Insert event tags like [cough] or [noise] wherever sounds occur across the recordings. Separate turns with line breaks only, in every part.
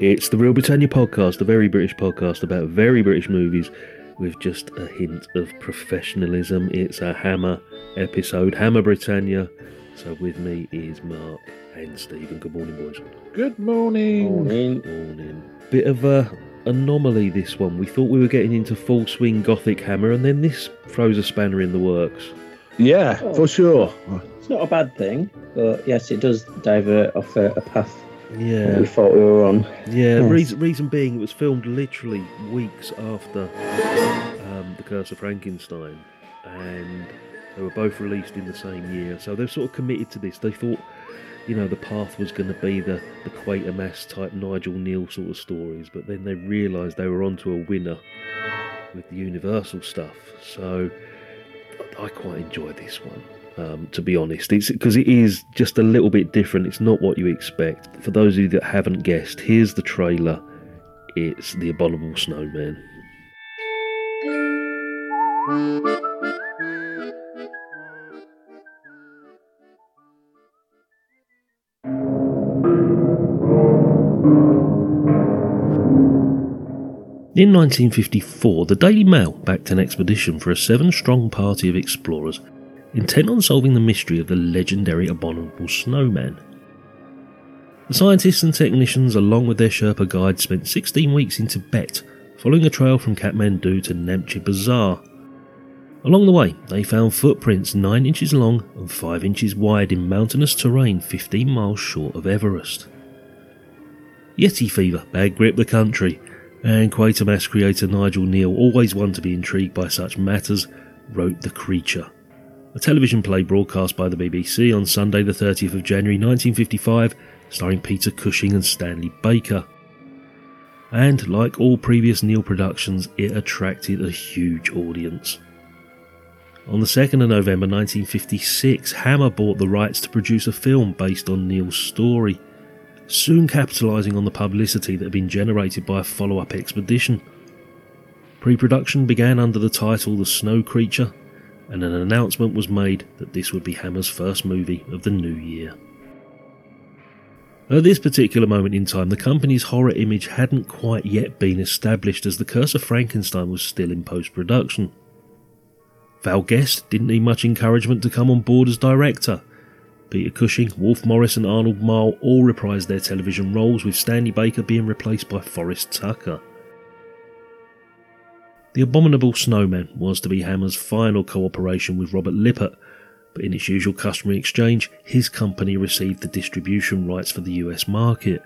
It's the Real Britannia podcast, a very British podcast about very British movies with just a hint of professionalism. It's a Hammer episode, Hammer Britannia. So with me is Mark and Stephen. Good morning, boys.
Good morning.
Morning.
Morning. Bit of a anomaly this one. We thought we were getting into full swing Gothic Hammer, and then this throws a spanner in the works.
Yeah,
Oh.
for sure.
It's not a bad thing, but yes, it does divert off a, a path that
Yeah,
we thought we were on.
yeah.
Yes.
Reason, reason being, it was filmed literally weeks after um, The Curse of Frankenstein, and they were both released in the same year. So they're sort of committed to this. They thought, you know, the path was going to be the the Quatermass type Nigel Kneale sort of stories, but then they realised they were onto a winner with the Universal stuff. So I quite enjoy this one. Um, to be honest, it's because it is just a little bit different. It's not what you expect. For those of you that haven't guessed, here's the trailer. It's the Abominable Snowman. In 1954, the Daily Mail backed an expedition for a seven strong party of explorers intent on solving the mystery of the legendary abominable snowman. The scientists and technicians, along with their Sherpa guide, spent 16 weeks in Tibet, following a trail from Kathmandu to Namche Bazaar. Along the way, they found footprints 9 inches long and 5 inches wide in mountainous terrain 15 miles short of Everest. Yeti fever bad grip the country, and Quatermass creator Nigel Kneale, always one to be intrigued by such matters, wrote The Creature, a television play broadcast by the BBC on Sunday, the 30th of January 1955, starring Peter Cushing and Stanley Baker. And like all previous Kneale productions, it attracted a huge audience. On the 2nd of November 1956, Hammer bought the rights to produce a film based on Kneale's story, soon capitalising on the publicity that had been generated by a follow up expedition. Pre production began under the title The Snow Creature, and an announcement was made that this would be Hammer's first movie of the new year. At this particular moment in time, the company's horror image hadn't quite yet been established as The Curse of Frankenstein was still in post production. Val Guest didn't need much encouragement to come on board as director. Peter Cushing, Wolfe Morris, and Arnold Marlé all reprised their television roles, with Stanley Baker being replaced by Forrest Tucker. The Abominable Snowman was to be Hammer's final cooperation with Robert Lippert, but in its usual customary exchange, his company received the distribution rights for the US market.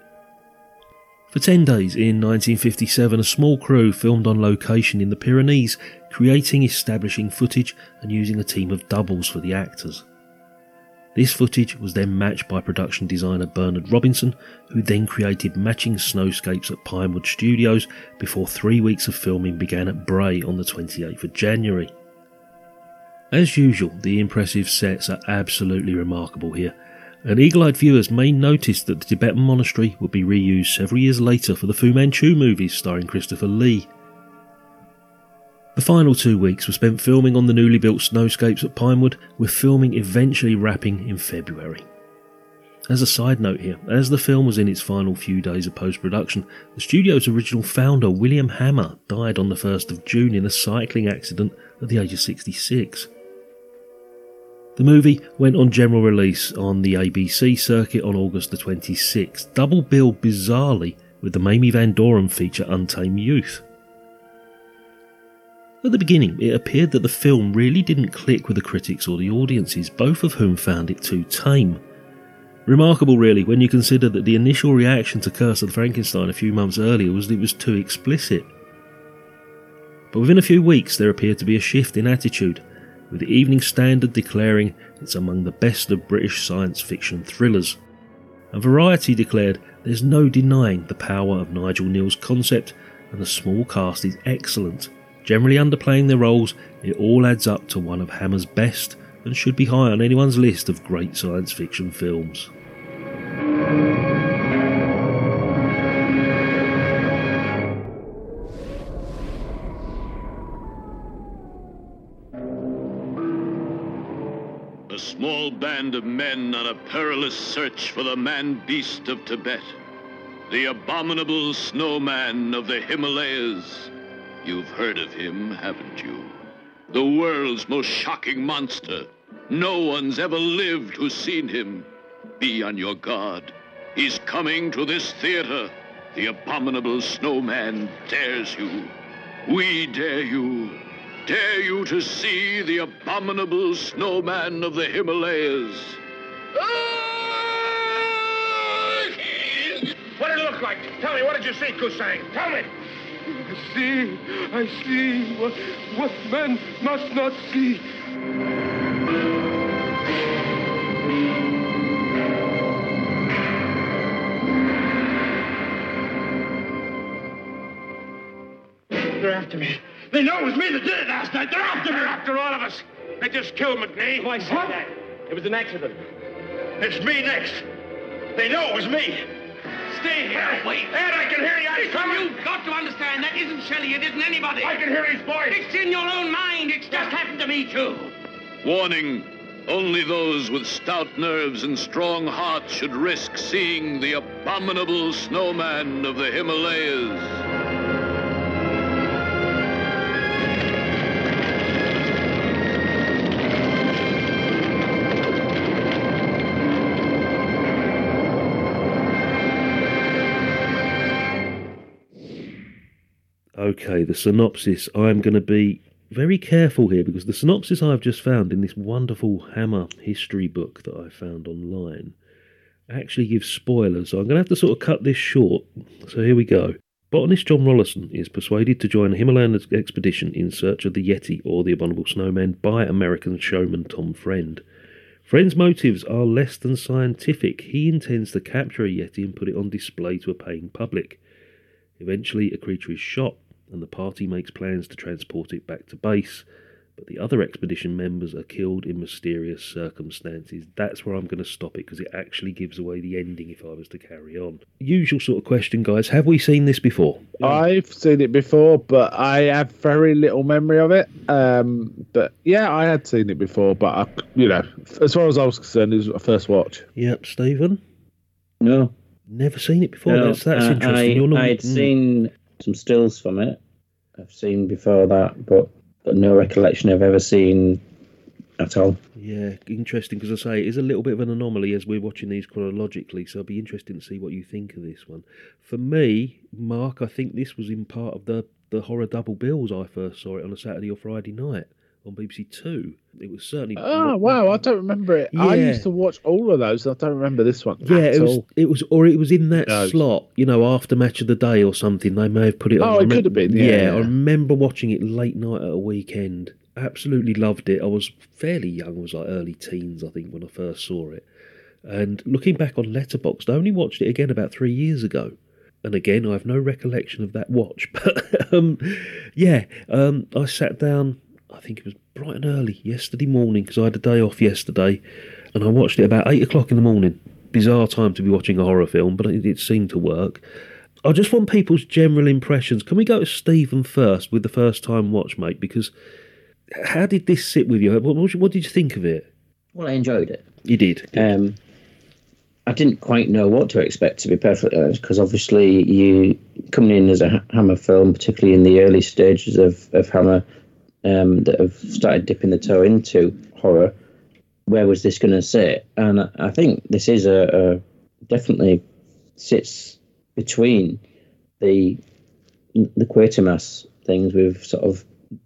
For 10 days in 1957, a small crew filmed on location in the Pyrenees, creating establishing footage and using a team of doubles for the actors. This footage was then matched by production designer Bernard Robinson, who then created matching snowscapes at Pinewood Studios before three weeks of filming began at Bray on the 28th of January. As usual, the impressive sets are absolutely remarkable here, and eagle eyed viewers may notice that the Tibetan monastery would be reused several years later for the Fu Manchu movies starring Christopher Lee. The final two weeks were spent filming on the newly built snowscapes at Pinewood, with filming eventually wrapping in February. As a side note here, as the film was in its final few days of post production, the studio's original founder, William Hammer, died on the 1st of June in a cycling accident at the age of 66. The movie went on general release on the ABC circuit on August the 26th, double billed bizarrely with the Mamie Van Doren feature Untamed Youth. At the beginning, it appeared that the film really didn't click with the critics or the audiences, both of whom found it too tame. Remarkable, really, when you consider that the initial reaction to Curse of Frankenstein a few months earlier was that it was too explicit. But within a few weeks, there appeared to be a shift in attitude, with the Evening Standard declaring it's among the best of British science fiction thrillers. And Variety declared there's no denying the power of Nigel Kneale's concept, and the small cast is excellent. Generally underplaying their roles, it all adds up to one of Hammer's best and should be high on anyone's list of great science fiction films.
A small band of men on a perilous search for the man beast of Tibet. The abominable snowman of the Himalayas. You've heard of him, haven't you? The world's most shocking monster. No one's ever lived who's seen him. Be on your guard. He's coming to this theater. The abominable snowman dares you. We dare you. Dare you to see the abominable snowman of the Himalayas.
Ah, what did it look like? Tell me, what did you see, Kusang? Tell me.
I see, I see what, what men must not see.
They're after me. They know it was me that did it last night. They're after me. They're after all of us. They just killed McNee. Oh, Why say that? It was an accident. It's me next. They know it was me. Stay here. Wait. Ed, I can hear you. He's coming.
You've got to understand that isn't Shelley. It isn't anybody.
I can hear his voice.
It's in your own mind. It's just happened to me too.
Warning only those with stout nerves and strong hearts should risk seeing the abominable snowman of the Himalayas.
Okay, the synopsis. I'm going to be very careful here because the synopsis I've just found in this wonderful Hammer history book that I found online actually gives spoilers. So I'm going to have to sort of cut this short. So here we go. Botanist John Rollason is persuaded to join a Himalayan expedition in search of the Yeti or the Abominable Snowman by American showman Tom Friend. Friend's motives are less than scientific. He intends to capture a Yeti and put it on display to a paying public. Eventually, a creature is shot, and the party makes plans to transport it back to base, but the other expedition members are killed in mysterious circumstances. That's where I'm going to stop it because it actually gives away the ending if I was to carry on. Usual sort of question, guys. Have we seen this before?
I've seen it before, but I have very little memory of it. Um, but yeah, I had seen it before, but I, you know, as far as I was concerned, it was a first watch.
Yep, Stephen.
No.
Never seen it before.
no.
that's that's
I-
interesting.
I,
You're not,
I'd
mm.
seen some stills from it. I've seen before that, but, but no recollection of ever seeing at all.
Yeah, interesting because I say it is a little bit of an anomaly as we're watching these chronologically, so it'll be interesting to see what you think of this one. For me, Mark, I think this was in part of the, the horror double bills I first saw it on a Saturday or Friday night on BBC Two. It was certainly
Oh wow, I don't [laughs] remember it. I used to watch all of those. I don't remember this one.
Yeah, it was.
all.
It was, or it was in that
No.
slot. You know, after match of the day or something. They may have put it. on.
Oh,
I
it could have been, yeah,
I
yeah.
remember watching it late night at a weekend. Absolutely loved it. I was fairly young. I was like early teens, I think, when I first saw it. And looking back on Letterboxd, I only watched it again about three years ago. And again, I have no recollection of that watch. [laughs] But um, yeah, um, I sat down. I think it was bright and early yesterday morning because I had a day off yesterday, and I watched it about eight o'clock in the morning. Bizarre time to be watching a horror film, but it, it seemed to work. I just want people's general impressions. Can we go to Stephen first with the first time watch, mate? Because how did this sit with you? What, what, what did you think of it?
Well, I enjoyed it.
You did.
Um, I didn't quite know what to expect, to be perfectly honest, because obviously you coming in as a Hammer film, particularly in the early stages of, of Hammer, um, that have started dipping the toe into horror. Where was this going to sit? And I- think this is a, a definitely sits between the the Quatermass things with sort of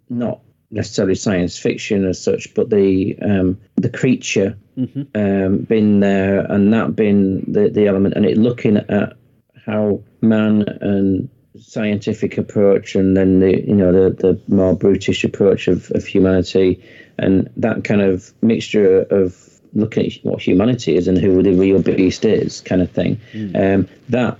not necessarily science fiction as such, but the um, the creature
Mm-hmm.
um, been there and that being the, the element and it looking at how man and scientific approach and then the you know the, the more brutish approach of, of humanity and that kind of mixture of looking at what humanity is and who the real beast is kind of thing um, that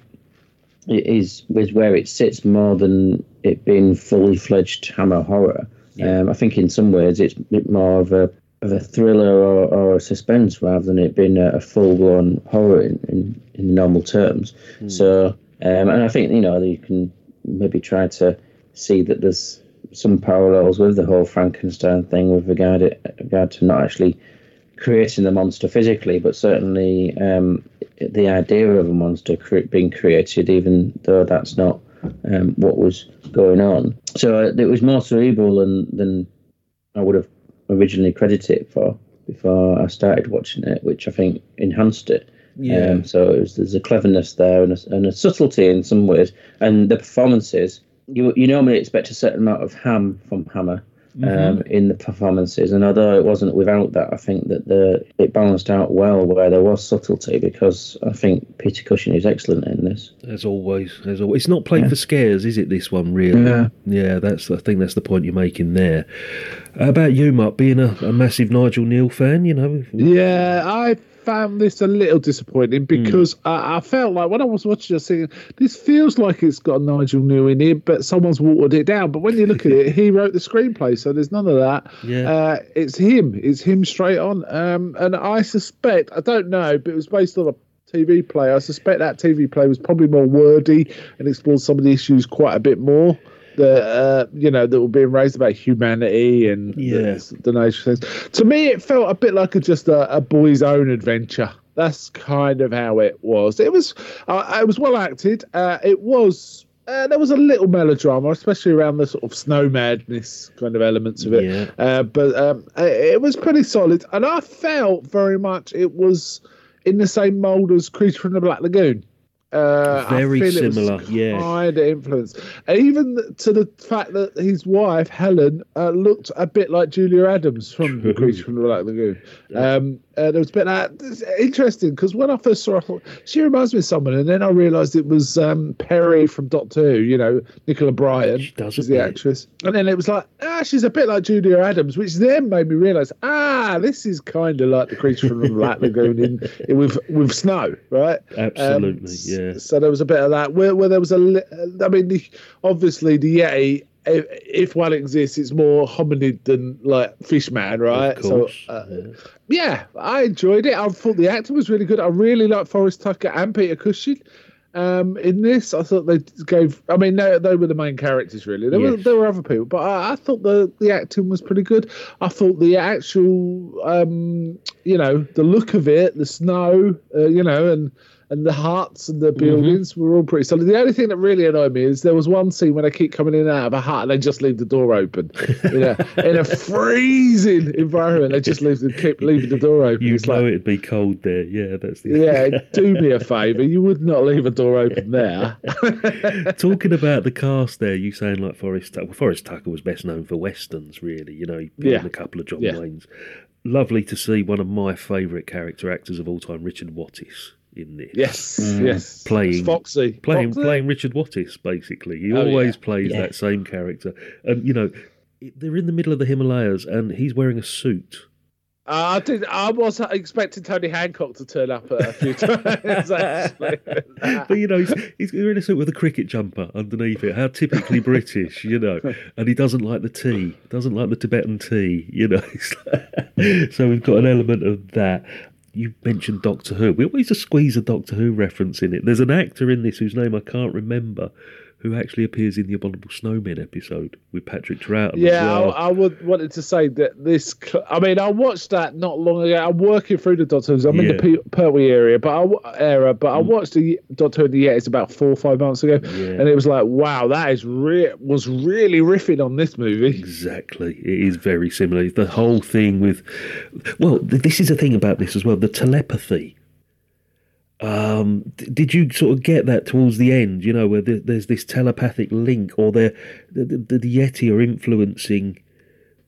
is is where it sits more than it being fully fledged hammer horror. Um, I think in some ways it's a bit more of a of a thriller or, or a suspense rather than it being a, a full blown horror in, in, in normal terms. So um, and I think you know you can maybe try to see that there's some parallels with the whole Frankenstein thing with regard it, regard to not actually creating the monster physically, but certainly um, the idea of a monster cre- being created, even though that's not um, what was going on. So uh, it was more cerebral than, than I would have originally credited it for before I started watching it, which I think enhanced it.
Yeah.
Um, so was, there's a cleverness there and a, and a subtlety in some ways, and the performances. You you normally expect a certain amount of ham from Hammer um, in the performances, and although it wasn't without that, I think that the it balanced out well where there was subtlety because I think Peter Cushing is excellent in this.
As always, as always, it's not playing for scares, is it? This one, really?
Yeah.
Yeah, that's. I think that's the point you're making there. How about you, Mark? Being a, a massive Nigel Kneale fan, you know.
Yeah, I found this a little disappointing because I, I felt like when I was watching it, thinking, this feels like it's got Nigel Kneale in it, but someone's watered it down. But when you look at it, he wrote the screenplay, so there's none of that.
Yeah.
Uh, it's him. It's him straight on. Um, and I suspect, I don't know, but it was based on a TV play. I suspect that TV play was probably more wordy and explored some of the issues quite a bit more. That uh, you know that were being raised about humanity and
Yeah.
the, the nature of things. To me, it felt a bit like a, just a, a boy's own adventure. That's kind of how it was. It was, uh, it was well acted. Uh, it was. Uh, there was a little melodrama, especially around the sort of snow madness kind of elements of it.
Yeah.
Uh, but um, it, it was pretty solid, and I felt very much it was in the same mold as Creature from the Black Lagoon. Uh,
Very
feel it was
similar, yeah.
Kind of influence, even to the fact that his wife Helen uh, looked a bit like Julia Adams from
True.
The [laughs] Creature from the Black Lagoon. Um, uh, there was a bit that. It's interesting because when I first saw her, I thought she reminds me of someone, and then I realised it was um, Peri from Doctor Who. You know, Nicola Bryant
She does,
is the actress, and then it was like, ah, she's a bit like Julia Adams, which then made me realise, ah, this is kind of like The Creature from the [laughs] Black Lagoon in, in with with snow, right?
Absolutely,
Um,
yeah.
So there was a bit of that where, where there was a, I mean, the, obviously the Yeti, if, if one exists, it's more hominid than like Fishman, right? So uh, yeah, I enjoyed it. I thought the acting was really good. I really liked Forrest Tucker and Peter Cushing. Um, in this, I thought they gave. I mean, they, they were the main characters, really. There were there were other people, but I, I thought the the acting was pretty good. I thought the actual, um, you know, the look of it, the snow, uh, you know, and and the huts and the mm-hmm. buildings were all pretty solid. The only thing that really annoyed me is there was one scene when they keep coming in and out of a hut and they just leave the door open. [laughs] You know, in a freezing environment, they just leave the keep leaving the door open.
You
it's
know
like,
it'd be cold there. Yeah, that's the.
yeah, do me a [laughs] favour. You would not leave a door open [laughs] there.
Talking about the cast there, you saying like Forrest Tucker. Well, Forrest Tucker was best known for westerns, really. You know, he
Yeah.
in a couple of John
Yeah.
Waynes. Lovely to see one of my favourite character actors of all time, Richard Wattis, in this.
Yes,
Mm.
yes.
Playing-
It's Foxy.
playing
Foxy?
playing Richard Wattis basically. He
Oh,
always
yeah.
plays
Yeah.
that same character, and you know they're in the middle of the Himalayas, and he's wearing a suit.
Uh, I did. I was expecting Tony Hancock to turn up a few [laughs] times. Actually. [laughs]
but you know, he's, he's in a suit with a cricket jumper underneath it. How typically [laughs] British, you know. And he doesn't like the tea, doesn't like the Tibetan tea, you know. So we've got an element of that. You mentioned Doctor Who. We always just squeeze a Doctor Who reference in it. There's an actor in this whose name I can't remember, who actually appears in the Abominable Snowmen episode with Patrick as
Yeah,
well.
I, I would wanted to say that this. I mean, I watched that not long ago. I'm working through the Doctor Who's. I'm in the Pe- Pertwee area, but I era. But I mm. watched the Doctor Who the Yetis about four or five months ago,
Yeah.
and it was like, wow, that is re- was really riffing on this movie.
Exactly. It is very similar. The whole thing with. Well, th- this is the thing about this as well the telepathy. Um, d- did you sort of get that towards the end? You know, where the, there's this telepathic link, or the, the, the Yeti are influencing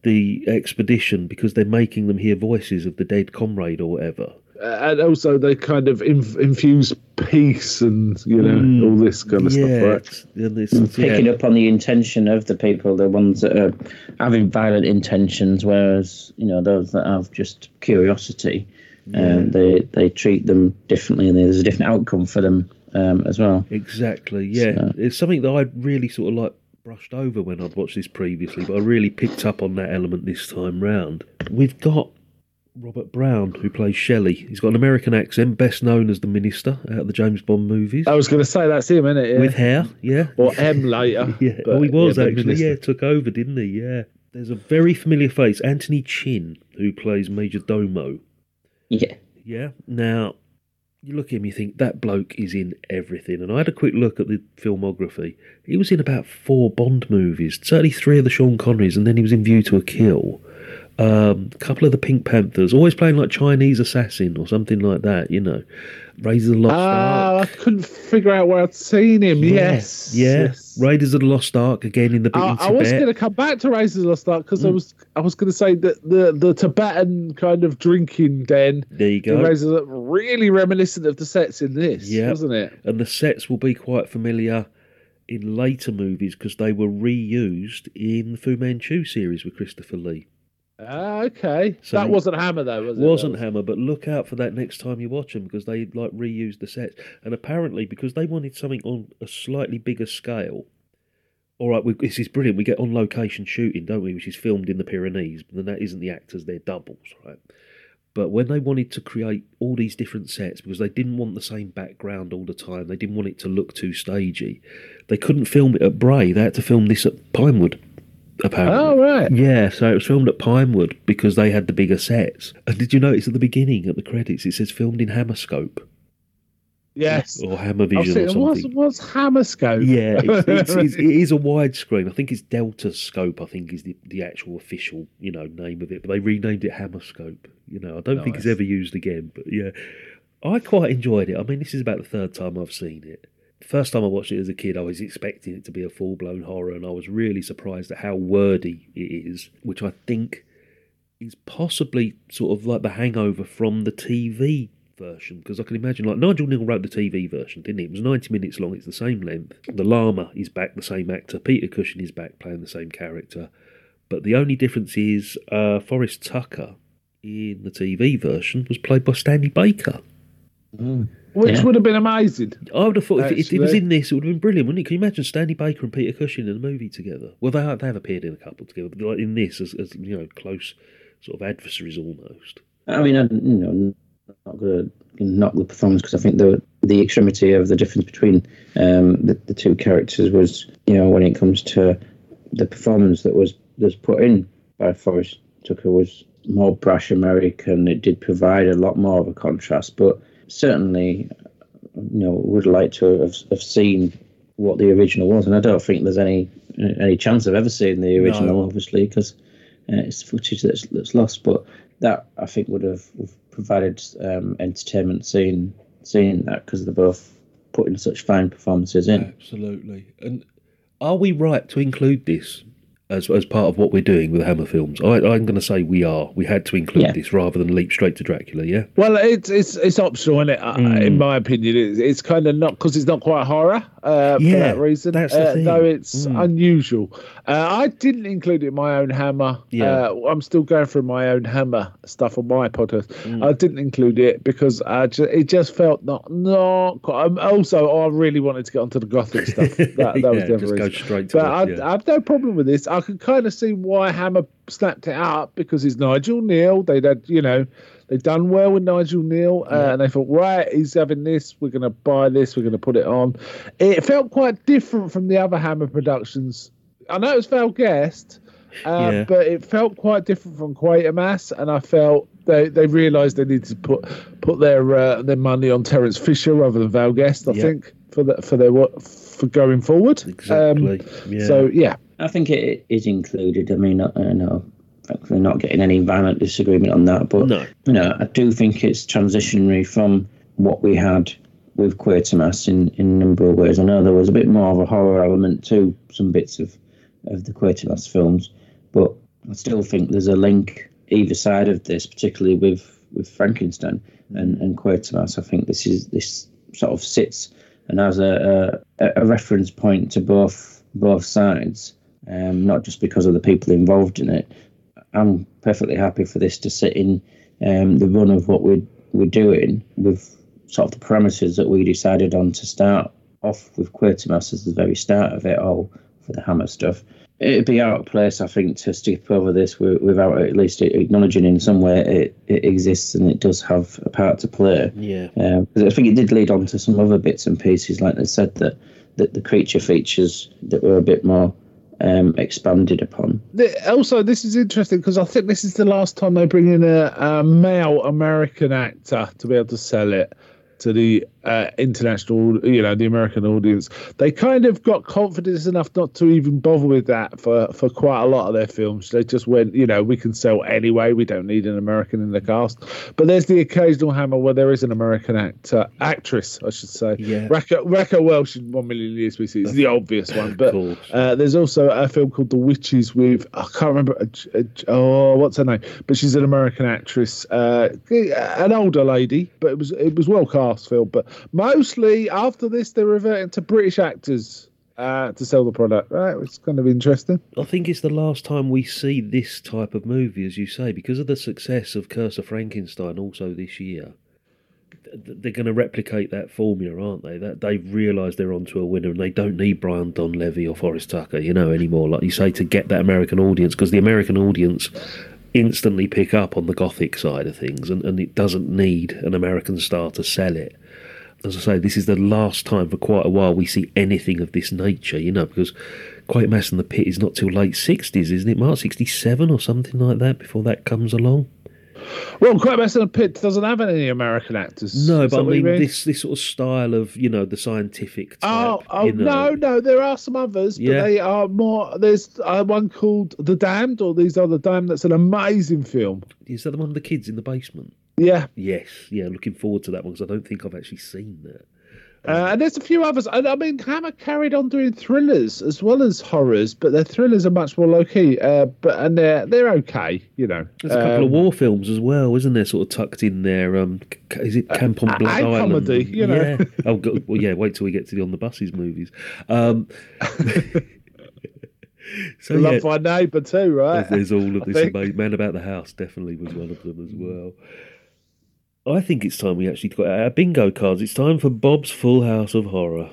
the expedition because they're making them hear voices of the dead comrade or whatever.
Uh, and also they kind of inf- infuse peace and you know
Mm,
all this kind of
yeah,
stuff, right?
it's- and it's- yeah.
picking up on the intention of the people, the ones that are having violent intentions, whereas you know those that have just curiosity, um, they they treat them differently, and there's a different outcome for them um, as well.
Exactly. Yeah,
So-
it's something that I'd really sort of like brushed over when I'd watched this previously, but I really picked up on that element this time round. We've got Robert Brown who plays Shelley. He's got an American accent, best known as the Minister out of the James Bond movies,
I was going to say that's him, isn't it? Yeah.
with hair. Yeah.
or M later. [laughs]
Yeah,
but,
oh, he was
yeah,
actually. Yeah, took over, didn't he? Yeah. There's a very familiar face, Anthony Chinn, who plays Major Domo.
Yeah,
Yeah. Now, you look at him, you think that bloke is in everything. And I had a quick look at the filmography. He was in about four Bond movies, certainly three of the Sean Connerys, and then he was in View to a Kill. Um, a couple of the Pink Panthers, always playing like Chinese assassin or something like that, you know. Raiders of the Lost
Ah, I
Ark.
couldn't figure out where I'd seen him. Yes,
Yeah.
yes.
Raiders of the Lost Ark again in the
I,
in
I was going to come back to Raisins of the Lost Ark because I
Mm.
was I was going to say that the the Tibetan kind of drinking den
There you go.
Raisins of- really reminiscent of the sets in this,
Yeah.
wasn't it?
and the sets will be quite familiar in later movies because they were reused in the Fu Manchu series with Christopher Lee.
Ah, okay.
So
that wasn't Hammer though, was it?
Wasn't Hammer, but look out for that next time you watch them because they like reused the sets. And apparently, because they wanted something on a slightly bigger scale. All right, we, this is brilliant. We get on location shooting, don't we? Which is filmed in the Pyrenees, but then that isn't the actors; they're doubles, right? But when they wanted to create all these different sets because they didn't want the same background all the time, they didn't want it to look too stagey. They couldn't film it at Bray. They had to film this at Pinewood. Apparently,
Oh right.
yeah, so it was filmed at Pinewood because they had the bigger sets. And did you notice at the beginning, at the credits, it says filmed in Hammerscope
Yes.
or Hammer
I was
Vision or
thinking, what's,
something?
what's Hammer scope?
Yeah, it's, [laughs] it's, it's, it is a widescreen. I think it's Delta Scope. I think is the, the actual official you know name of it, but they renamed it Hammerscope. You know, I don't think it's ever used again. But yeah, I quite enjoyed it. I mean, this is about the third time I've seen it. First time I watched it as a kid, I was expecting it to be a full blown horror, and I was really surprised at how wordy it is, which I think is possibly sort of like the hangover from the TV version. Because I can imagine, like Nigel Kneale wrote the TV version, didn't he? It was 90 minutes long, it's the same length. The Lhama is back, the same actor. Peter Cushing is back playing the same character. But the only difference is uh, Forrest Tucker in the TV version was played by Stanley Baker.
Which
Yeah.
would have been amazing.
I would have thought if, if it was in this, it would have been brilliant, wouldn't it? Can you imagine Stanley Baker and Peter Cushing in a movie together? Well, they have, they have appeared in a couple together, but like in this, as, as you know, close sort of adversaries almost.
I mean, I, you know, I'm not going to knock the performance because I think the the extremity of the difference between um, the, the two characters was, you know, when it comes to the performance that was was put in by Forrest Tucker was more brash American. It did provide a lot more of a contrast, but certainly, you know, would like to have, have seen what the original was, and I don't think there's any any chance of ever seeing the original,
No.
obviously, because uh, it's footage that's that's lost. But that I think would have, provided um, entertainment seeing seeing that because they're both putting such fine performances in.
Absolutely. And are we right to include this as as part of what we're doing with Hammer Films? I, I'm going to say we are. We had to include
Yeah.
this rather than leap straight to Dracula. Yeah.
Well, it's it's it's optional, isn't it? Uh,
Mm.
In my opinion, it's, it's kind of not because it's not quite horror uh, for that reason. uh. Though it's
Mm.
unusual. Uh, I didn't include it in my own Hammer.
Yeah.
Uh, I'm still going through my own Hammer stuff on my podcast.
Mm.
I didn't include it because I ju- it just felt not not. Quite, um, also, I really wanted to get onto the gothic stuff. [laughs] That, that was
Yeah,
the other
just go straight to
But
it,
I,
yeah.
I have no problem with this. I can kind of see why Hammer snapped it up because he's Nigel Kneale. They'd had, you know, they'd done well with Nigel Kneale, uh, and they thought, right, he's having this. We're going to buy this. We're going to put it on. It felt quite different from the other Hammer productions. I know it was Val Guest, uh,
Yeah.
but it felt quite different from Quatermass, and I felt they, they realised they needed to put put their uh, their money on Terence Fisher rather than Val Guest. I
Yeah.
think for the, for their what for going forward.
Exactly.
Um,
yeah.
So yeah,
I think it is included. I mean, I, I know, thankfully, not getting any violent disagreement on that, but
no.
you know, I do think it's transitionary from what we had with Quatermass in, in a number of ways. I know there was a bit more of a horror element to some bits of, of the Quatermass films, but I still think there's a link either side of this, particularly with, with Frankenstein and, and Quatermass. I think this is this sort of sits and has a, a, a reference point to both both sides, um, not just because of the people involved in it. I'm perfectly happy for this to sit in um, the run of what we're, we're doing with sort of the parameters that we decided on to start off with Quatermass as the very start of it all for the Hammer stuff. It'd be out of place, I think, to skip over this without at least acknowledging in some way it, it exists and it does have a part to play.
Yeah.
Because um, I think it did lead on to some other bits and pieces, like they said, that, that the creature features that were a bit more um, expanded upon.
Also, this is interesting because I think this is the last time they bring in a, a male American actor to be able to sell it to the uh, international, you know, the American audience. They kind of got confidence enough not to even bother with that for, for quite a lot of their films. They just went, you know, we can sell anyway. We don't need an American in the cast. But there's the occasional hammer where there is an American actor, actress, I should say.
Yeah.
Raquel Welch in One Million Years BC is the obvious one. But uh, there's also a film called The Witches with, I can't remember, oh, what's her name? But she's an American actress, uh, an older lady, but it was it was well cast film. But mostly after this, they're reverting to British actors uh, to sell the product. Right, it's kind of interesting.
I think it's the last time we see this type of movie, as you say, because of the success of Curse of Frankenstein. Also this year, they're going to replicate that formula, aren't they? That they've realised they're onto a winner, and they don't need Brian Donlevy or Forrest Tucker, you know, anymore. Like you say, to get that American audience, because the American audience instantly pick up on the gothic side of things, and, and it doesn't need an American star to sell it as I say, this is the last time for quite a while we see anything of this nature, you know, because Quatermass in the Pit is not till late 60s, isn't it, Mark? 67 or something like that before that comes along?
Well, Quatermass in the Pit doesn't have any American actors.
No, but I mean, mean, this this sort of style of, you know, the scientific type,
Oh, oh
you know.
no, no, there are some others, but
Yeah.
they are more. There's uh, one called The Damned, or These Are the Damned, that's an amazing film.
Is that the one of the kids in the basement?
Yeah.
Yes, yeah, looking forward to that one because I don't think I've actually seen that.
Uh, and there's a few others. I, I mean, Hammer carried on doing thrillers as well as horrors, but their thrillers are much more low key. Uh, but and they're they're okay, you know.
There's a couple of
Um,
war films as well, isn't there? Sort of tucked in there. Um, is it Camp on
a-
Blood
and
Island?
comedy, you know.
Yeah. Oh, go- well, yeah. Wait till we get to the on the buses movies. Um, [laughs] so yeah,
Love my neighbour too, right?
there's, there's all of [laughs] this. Amazing. Man about the house definitely was one of them as well. I think it's time we actually got our bingo cards. It's time for Bob's Full House of Horror.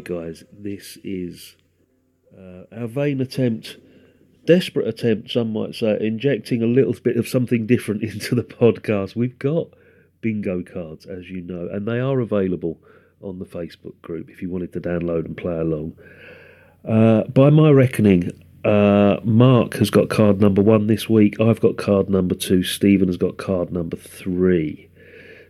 Guys, this is uh, our vain attempt, desperate attempt, some might say, injecting a little bit of something different [laughs] into the podcast. We've got bingo cards, as you know, and they are available on the Facebook group if you wanted to download and play along. Uh, by my reckoning, uh, Mark has got card number one this week. I've got card number two. Stephen has got card number three.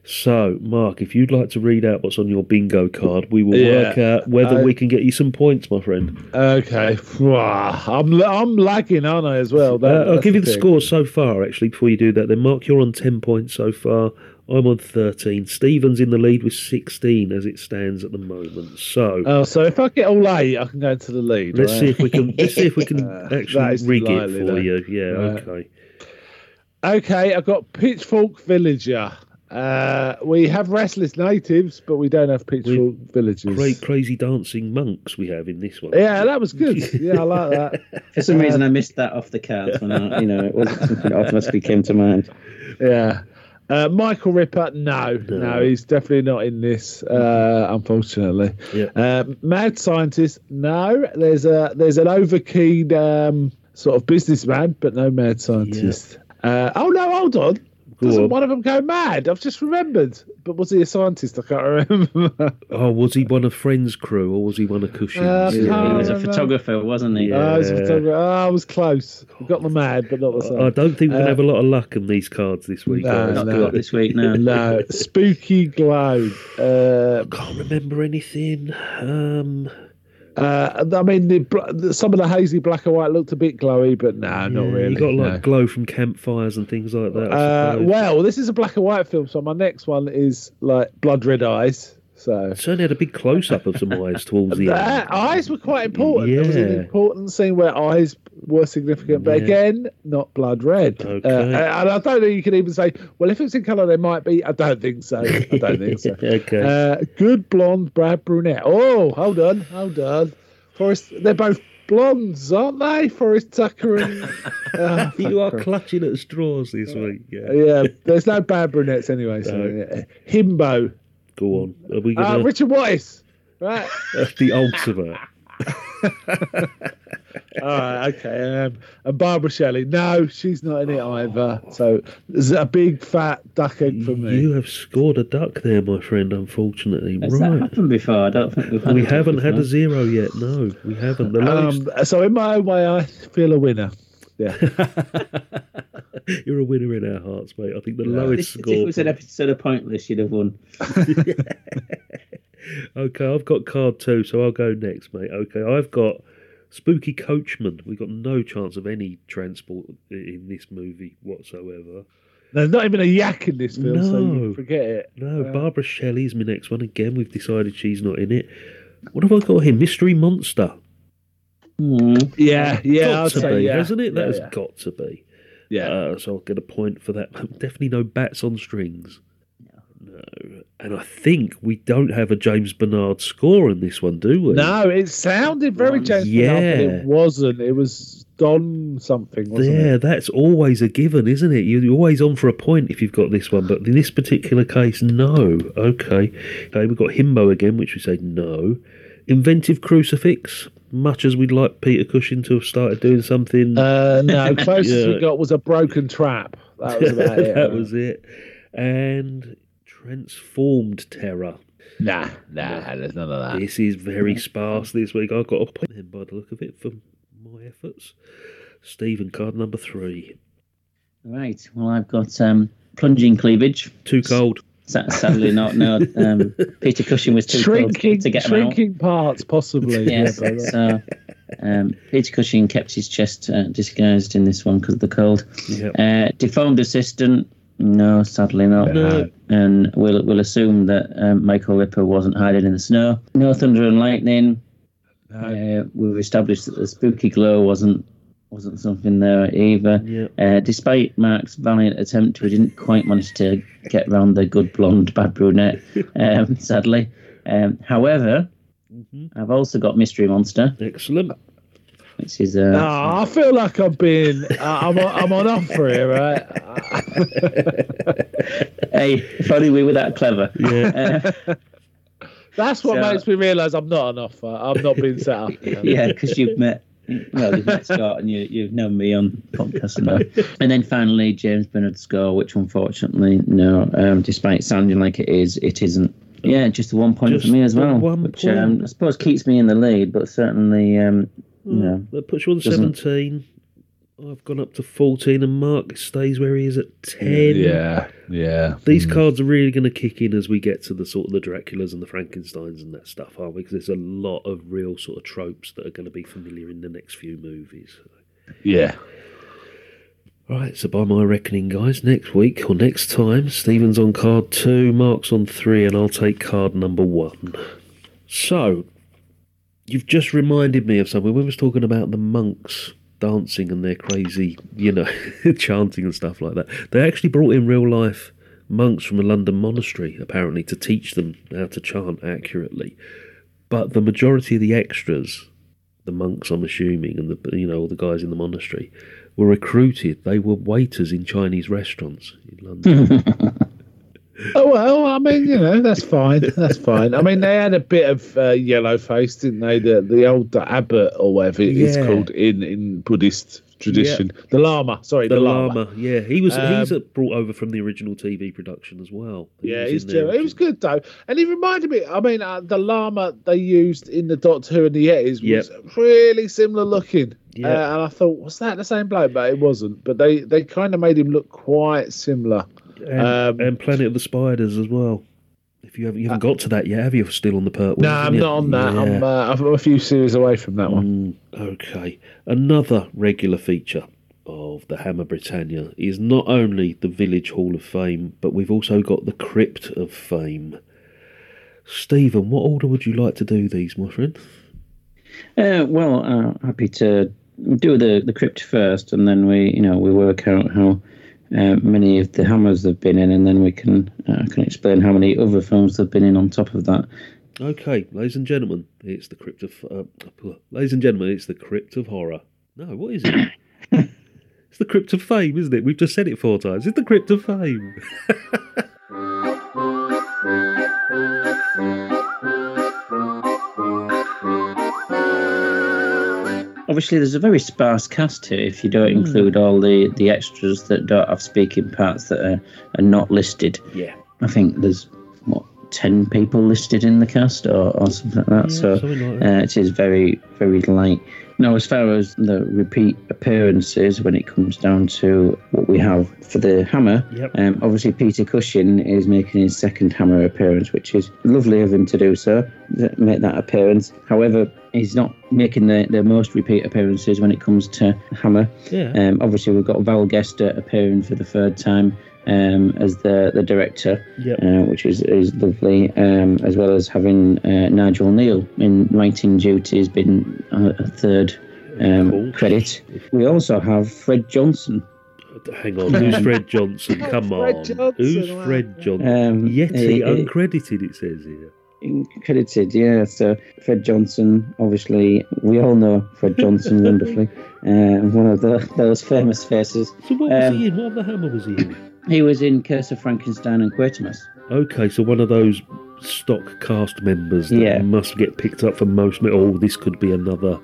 So, Mark, if you'd like to read out what's on your bingo card, we will
Yeah,
work out whether
I-
we can get you some points, my friend.
Okay, I'm I'm lagging, aren't I? As well. That-
Uh, I'll give you the
thing.
scores so far, actually, before you do that. Then, Mark, you're on 10 points so far. I'm on 13. Stephen's in the lead with 16 as it stands at the moment. So,
Oh, so if I get all eight, I can go into the lead.
let's
right?
see if we can let's see if we can [laughs]
Uh,
actually rig it for
though.
you. Yeah,
Right.
okay.
Okay, I've got Pitchfork Villager. Uh, we have Restless Natives, but we don't have Pitchfork Villagers.
Cra- crazy dancing monks we have in this one.
Yeah, that was good. Yeah, I like that. [laughs]
For some reason, I missed that off the cards when I, you know, it wasn't something that automatically came to mind.
Yeah. Uh, Michael Ripper, no, no,
No.
he's definitely not in this. Uh, unfortunately,
Yeah.
uh, Mad Scientist, no. There's a there's an overkeen um, sort of businessman, but no Mad Scientist. Uh, oh no, hold on. Doesn't
on.
one of them go mad? I've just remembered. But was he a scientist? I can't remember. [laughs]
Oh, was he one of Friends' crew or was he one of Cushing's?
Uh,
He was a photographer, wasn't he?
Yeah.
Oh, I was, photographer. Oh, I was close. We got the mad, but not the
I don't think we're going to
Uh,
have a lot of luck on these cards this week.
No.
Not
no.
good this week, no. [laughs]
no, spooky glow. Uh,
Can't remember anything. Um,
Uh, I mean, the, some of the hazy black and white looked a bit glowy, but no, not
yeah,
really.
You got like
no.
glow from campfires and things like that.
Uh, well, this is a black and white film, so my next one is like blood red eyes. So
certainly had a big close up of some eyes towards the [laughs]
that,
end.
eyes were quite important. There was an important scene where eyes were significant, but
Yeah.
again, not blood red.
Okay.
Uh, and I don't know. you can even say, well, if it's in colour, there might be. I don't think so. I don't think [laughs] so.
okay.
Uh, good blonde, Brad brunette. Oh, hold on, hold on. Forrest, they're both blondes, aren't they? Forrest Tucker and. [laughs] Uh,
you are
fuck.
clutching at straws this week. Yeah.
yeah, there's no bad brunettes anyway. So,
No.
yeah. Himbo.
Go on. Are we
Uh,
going to.
Richard Weiss. Right. [laughs]
the ultimate. [laughs]
All right. Okay. Um, and Barbara Shelley. No, she's not in it either. So there's a big fat duck egg for me.
You have scored a duck there, my friend, unfortunately.
Has that
right.
happened before? I don't think we've had
we haven't had a zero yet. No, we haven't. The lowest.
Um, so in my own way, I feel a winner. Yeah. [laughs] [laughs]
You're a winner in our hearts, mate. I think the
Yeah.
lowest
If, if it
score.
was an episode of Pointless, you'd have won. [laughs]
Okay, I've got card two, so I'll go next, mate. Okay, I've got Spooky Coachman. We've got no chance of any transport in this movie whatsoever.
There's not even a yak in this film, so you
No.
can forget it.
No,
Uh,
Barbara Shelley's my next one. Again, we've decided she's not in it. What have I got here? Mystery Monster.
Mm.
Yeah, yeah,
got
I'd
to
say
be,
yeah.
hasn't it? That
Yeah,
has
yeah.
got to be.
Yeah.
Uh, so I'll get a point for that. [laughs] Definitely no bats on strings. No. And I think we don't have a James Bernard score in this one, do we?
No, it sounded very
Bronze.
James Bernard, but it wasn't. It was Don something, wasn't
Yeah,
it?
that's always a given, isn't it? You're always on for a point if you've got this one, but in this particular case, no. Okay. Okay, we've got Himbo again, which we say no. Inventive Crucifix, much as we'd like Peter Cushing to have started doing something.
Uh, no, [laughs] closest
Yeah.
we got was a broken trap. That was about [laughs] it.
that was it. And Transformed Terror.
Nah, nah, there's none of that.
This is very sparse this week. I've got a point then by the look of it for my efforts. Stephen, card number three.
Right. Well, I've got um, plunging cleavage.
Too cold.
Sa- Sadly, not. No. Um, [laughs] Peter Cushing was too
Shrinking,
cold to get him out.
shrinking parts, possibly. [laughs]
Yes.
Yeah,
so um, Peter Cushing kept his chest uh, disguised in this one because of the cold.
Yep.
Uh, deformed assistant. No, sadly not.
No.
And we'll we'll assume that um, Michael Ripper wasn't hiding in the snow. No thunder and lightning.
no.
Uh, we've established that the spooky glow wasn't wasn't something there either.
Yep.
Uh, despite Mark's valiant attempt, we didn't quite manage to get round the good blonde bad brunette. [laughs] Um, sadly. Um, however,
Mm-hmm.
I've also got Mystery Monster,
Excellent.
which is uh,
Ah, I feel like I've been. [laughs] uh, I'm, on, I'm on offer here, right? [laughs]
hey, if only we were that clever.
Yeah.
Uh,
That's what
So-
makes me realise I'm not on offer. I'm not being set up.
yeah, because you've met well, you've met Scott and you, you've known me on podcasts and that. And then finally, James Bernard score, which unfortunately, no, um, despite sounding like it is, it isn't. Yeah, just a one point
Just
for me as well,
one
which um. I suppose keeps me in the lead, but certainly, um, you know,
That puts you on 17. I've gone up to 14, and Mark stays where he is at 10.
Yeah, yeah.
These hmm. cards are really going to kick in as we get to the sort of the Draculas and the Frankensteins and that stuff, aren't we? Because there's a lot of real sort of tropes that are going to be familiar in the next few movies.
Yeah.
Right, so by my reckoning, guys, next week or next time, Stephen's on card two, Mark's on three, and I'll take card number one. So, you've just reminded me of something. We was talking about the monks dancing and their crazy, you know, [laughs] chanting and stuff like that. They actually brought in real life monks from a London monastery, apparently, to teach them how to chant accurately. But the majority of the extras, the monks, I'm assuming, and the you know all the guys in the monastery, were recruited. They were waiters in Chinese restaurants in London. [laughs]
Oh well, I mean, you know, that's fine. That's fine. I mean, they had a bit of uh, yellow face, didn't they? The the old abbot or whatever it's called in in Buddhist tradition. The Lama, sorry,
The,
the,
llama. yeah, he was he's
Um,
uh, brought over from the original TV production as well. He
Yeah,
was
he's
there.
He was good though, and he reminded me. I mean, uh, the lama they used in the Doctor Who and the Yetis
Yep.
was really similar looking.
Yeah.
Uh, and I thought, was that the same bloke? But it wasn't. But they they kind of made him look quite similar.
And,
um,
and Planet of the Spiders as well. If you haven't, you haven't got to that yet, have you? Still on the Pertwee?
No, I'm not on that. I'm, uh, I'm a few series away from that one.
Mm, okay. Another regular feature of the Hammer Britannia is not only the Village Hall of Fame, but we've also got the Crypt of Fame. Stephen, what order would you like to do these, my friend?
Uh, well, uh, happy to do the the crypt first, and then we, you know, we work out how uh, many of the hammers they've been in, and then we can uh, can explain how many other films they've been in on top of that.
Okay, ladies and gentlemen, it's the Crypt of. Uh, ladies and gentlemen, it's the Crypt of Horror. No, what is it? [laughs] it's the Crypt of Fame, isn't it? We've just said it four times. It's the Crypt of Fame. [laughs]
Obviously, there's a very sparse cast here. If you don't include all the the extras that don't have speaking parts that are, are not listed,
yeah.
I think there's what ten people listed in the cast or, or something like that.
Yeah,
so
like that.
uh, it is very very light. Now, as far as the repeat appearances, when it comes down to what we have for the Hammer,
Yep.
um, obviously Peter Cushing is making his second Hammer appearance, which is lovely of him to do so, make that appearance. However, he's not making the, the most repeat appearances when it comes to Hammer.
Yeah.
Um, obviously, we've got Val Guest appearing for the third time um, as the, the director,
Yep.
uh, which is, is lovely, um, as well as having uh, Nigel Kneale in writing duties, been a, a third um,
course.
credit. We also have Fred Johnson.
Hang on, who's Fred Johnson? [laughs] Come
Fred
on.
Johnson,
who's
wow.
Fred Johnson?
Um,
Yeti,
uh,
uncredited, it says here.
credited, yeah. So Fred Johnson, obviously, we all know Fred Johnson [laughs] wonderfully. Uh, one of the, those famous faces.
So what was
Um,
he in? What other hammer was he in?
He was in Curse of Frankenstein and Quatermass.
Okay, so one of those stock cast members that
Yeah.
must get picked up for most. Oh, this could be another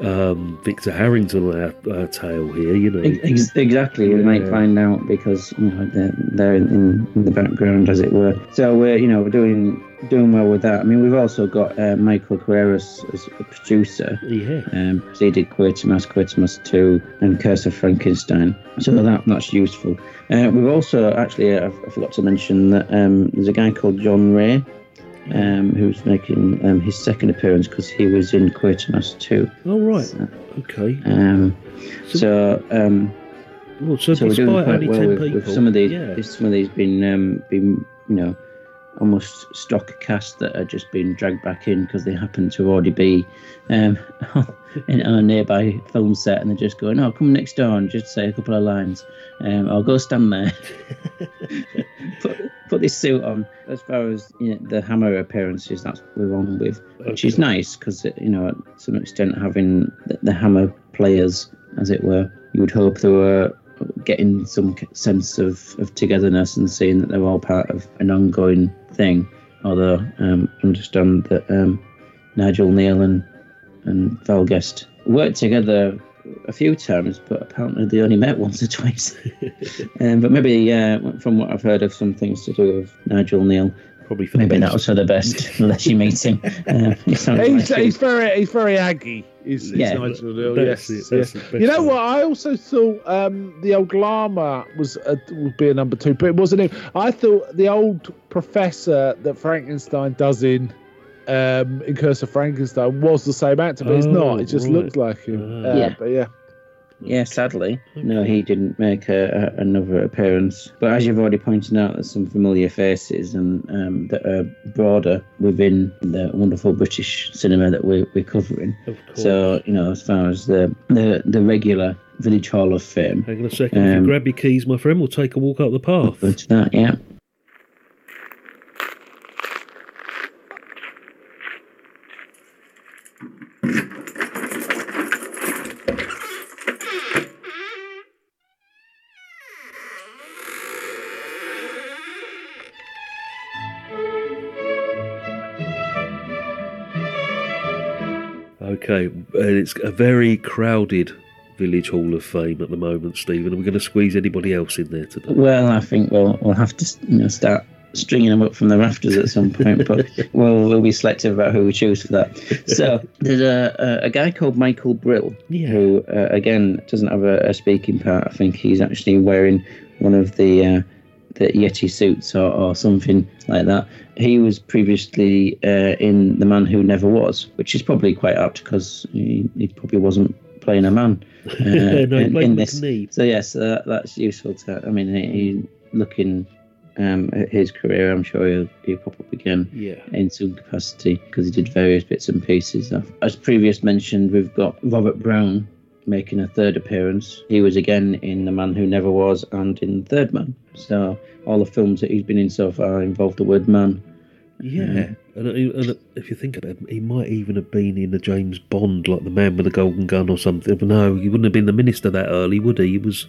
um, Victor Harrington uh, uh, tale here, you know.
Ex- exactly, we might find out because you know, they're, they're in, in the background, as it were. So we're you know we're doing doing well with that. I mean, we've also got uh, Michael Carreras as a producer.
Yeah.
Um, he did Quatermass, Quatermass 2, and Curse of Frankenstein. So that that's useful. Uh, we've also actually, uh, I forgot to mention that um, there's a guy called John Ray. Um, who's making um, his second appearance because he was in Quatermass 2.
Oh, right. Okay.
Um, so, um,
Well, so,
so we're doing quite
only
well
10
with,
people.
with some of these.
Yeah.
Some of these been um, been you know almost stock cast that are just being dragged back in because they happen to already be um, [laughs] in a nearby film set and they're just going, "Oh, come next door and just say a couple of lines." Um, I'll go stand there. [laughs] put, put this suit on. As far as you know, the Hammer appearances, that's what we're on with, which is nice because you know, to some extent, having the, the Hammer players, as it were, you would hope they were getting some sense of, of togetherness and seeing that they're all part of an ongoing thing. Although, um, understand that um, Nigel Kneale and and Val Guest worked together a few times, but apparently they only met once or twice. [laughs] um, but maybe, uh, from what I've heard of some things to do with Nigel Kneale,
Probably for the
maybe
best.
not for the best [laughs] unless you meet him. Uh, he [laughs]
He's,
like
he's very he's very aggy. He's,
Yeah.
he's Nigel
Kneale,
yes,
it,
yes.
the best
You know what? I also thought um, the old llama was a, would be a number two, but it wasn't him. I thought the old professor that Frankenstein does in um, in Curse of Frankenstein was the same actor, but it's
Oh,
not. It just
right.
looked like him.
Ah.
Uh,
Yeah.
But yeah.
Yeah, sadly, no, he didn't make a, a, another appearance. But as you've already pointed out, there's some familiar faces and um, that are broader within the wonderful British cinema that we're, we're covering.
Of course.
So you know, as far as the the, the regular Village Hall of Fame,
Hang on a second. if you
Um,
grab your keys, my friend, we'll take a walk up the path.
but that, yeah.
And it's a very crowded Village Hall of Fame at the moment, Stephen. Are we going to squeeze anybody else in there today?
Well, I think we'll we'll have to you know, start stringing them up from the rafters at some point, but [laughs] we'll we'll be selective about who we choose for that. So [laughs] there's a a, guy called Michael Brill
Yeah.
who uh, again doesn't have a, a speaking part. I think he's actually wearing one of the uh, the Yeti suits or, or something like that. He was previously uh, in The Man Who Never Was, which is probably quite apt because he, he probably wasn't playing a man [laughs] uh,
no,
in, in this. So yes, uh, that's useful to. I mean, he, he looking um, at his career, I'm sure he'll, he'll pop up again
Yeah.
in some capacity because he did various bits and pieces. Of. As previous mentioned, we've got Robert Brown making a third appearance. He was again in The Man Who Never Was and in Third Man. So all the films that he's been in so far involve the word man.
Yeah, and, and if you think about it, he might even have been in a James Bond, like the man with the golden gun or something. But no, he wouldn't have been the minister that early, would he? He was.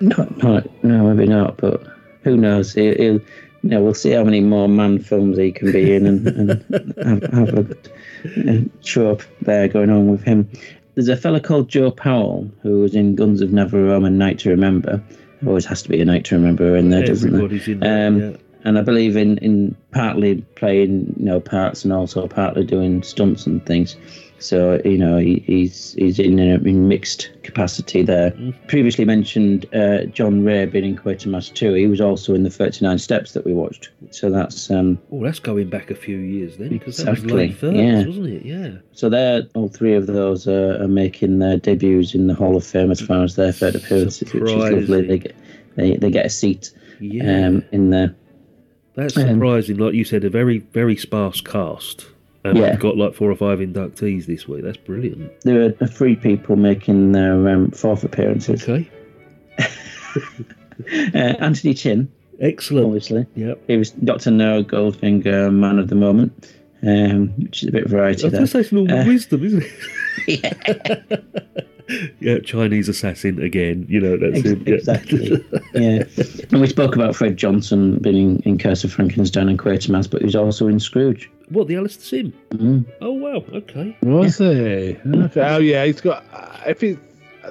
No, no, no, maybe not. But who knows? He'll, he'll, you know, we'll see how many more man films he can be in and, and [laughs] have, have a, uh, show up there going on with him. There's a fella called Joe Powell who was in Guns of Navarone and Night to Remember. Always has to be a Night to Remember in there, doesn't there?
In there.
Um,
yeah.
and I believe in, in partly playing you know parts and also partly doing stunts and things. So you know he, he's he's in a in mixed capacity there. Previously mentioned uh, John Ray being in Quatermass 2. He was also in the 39 Steps that we watched. So that's um,
Oh, that's going back a few years then, because that was
Exactly,
late thirties,
yeah.
wasn't it? Yeah.
so they're all three of those are, are making their debuts in the Hall of Fame as far as their third appearances, which is lovely. They get they, they get a seat
Yeah.
um, in there.
That's
um,
surprising. Like you said, a very, very sparse cast. And
Yeah.
we've got like four or five inductees this week. That's brilliant.
There are three people making their um, fourth appearances.
Okay. [laughs]
Uh, Anthony Chinn,
Excellent.
obviously.
Yep.
He was Dr. Noah Goldfinger, man of the moment, um, which is a bit of variety
I
there.
that's normal
Uh,
wisdom, isn't it? yeah, [laughs] [laughs] yeah, Chinese assassin again. You know, that's
Ex-
him. Yeah.
Exactly. yeah. And we spoke about Fred Johnson being in, in Curse of Frankenstein and Quatermass, but he was also in Scrooge.
What, the Alastair Sim?
Mm.
Oh, wow. Okay.
Was he? [laughs] Okay. Oh yeah, he's got. I think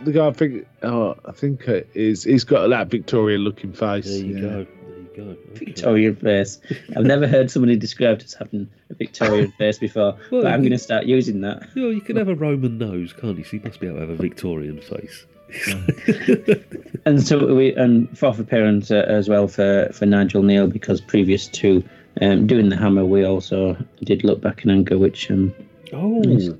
the guy. I think. Oh, I think it is. He's got that Victorian-looking face.
There you
yeah.
go. There you go. Okay.
Victorian face. I've never heard somebody described as having a Victorian [laughs] face before,
Well,
but I'm going to start using that. [laughs]
You, know, you can have a Roman nose, can't you? So you must be able to have a Victorian face.
And so we and fourth appearance uh, as well for, for Nigel Kneale because previous to um, doing the Hammer, we also did look back in anger, which um,
oh,
is,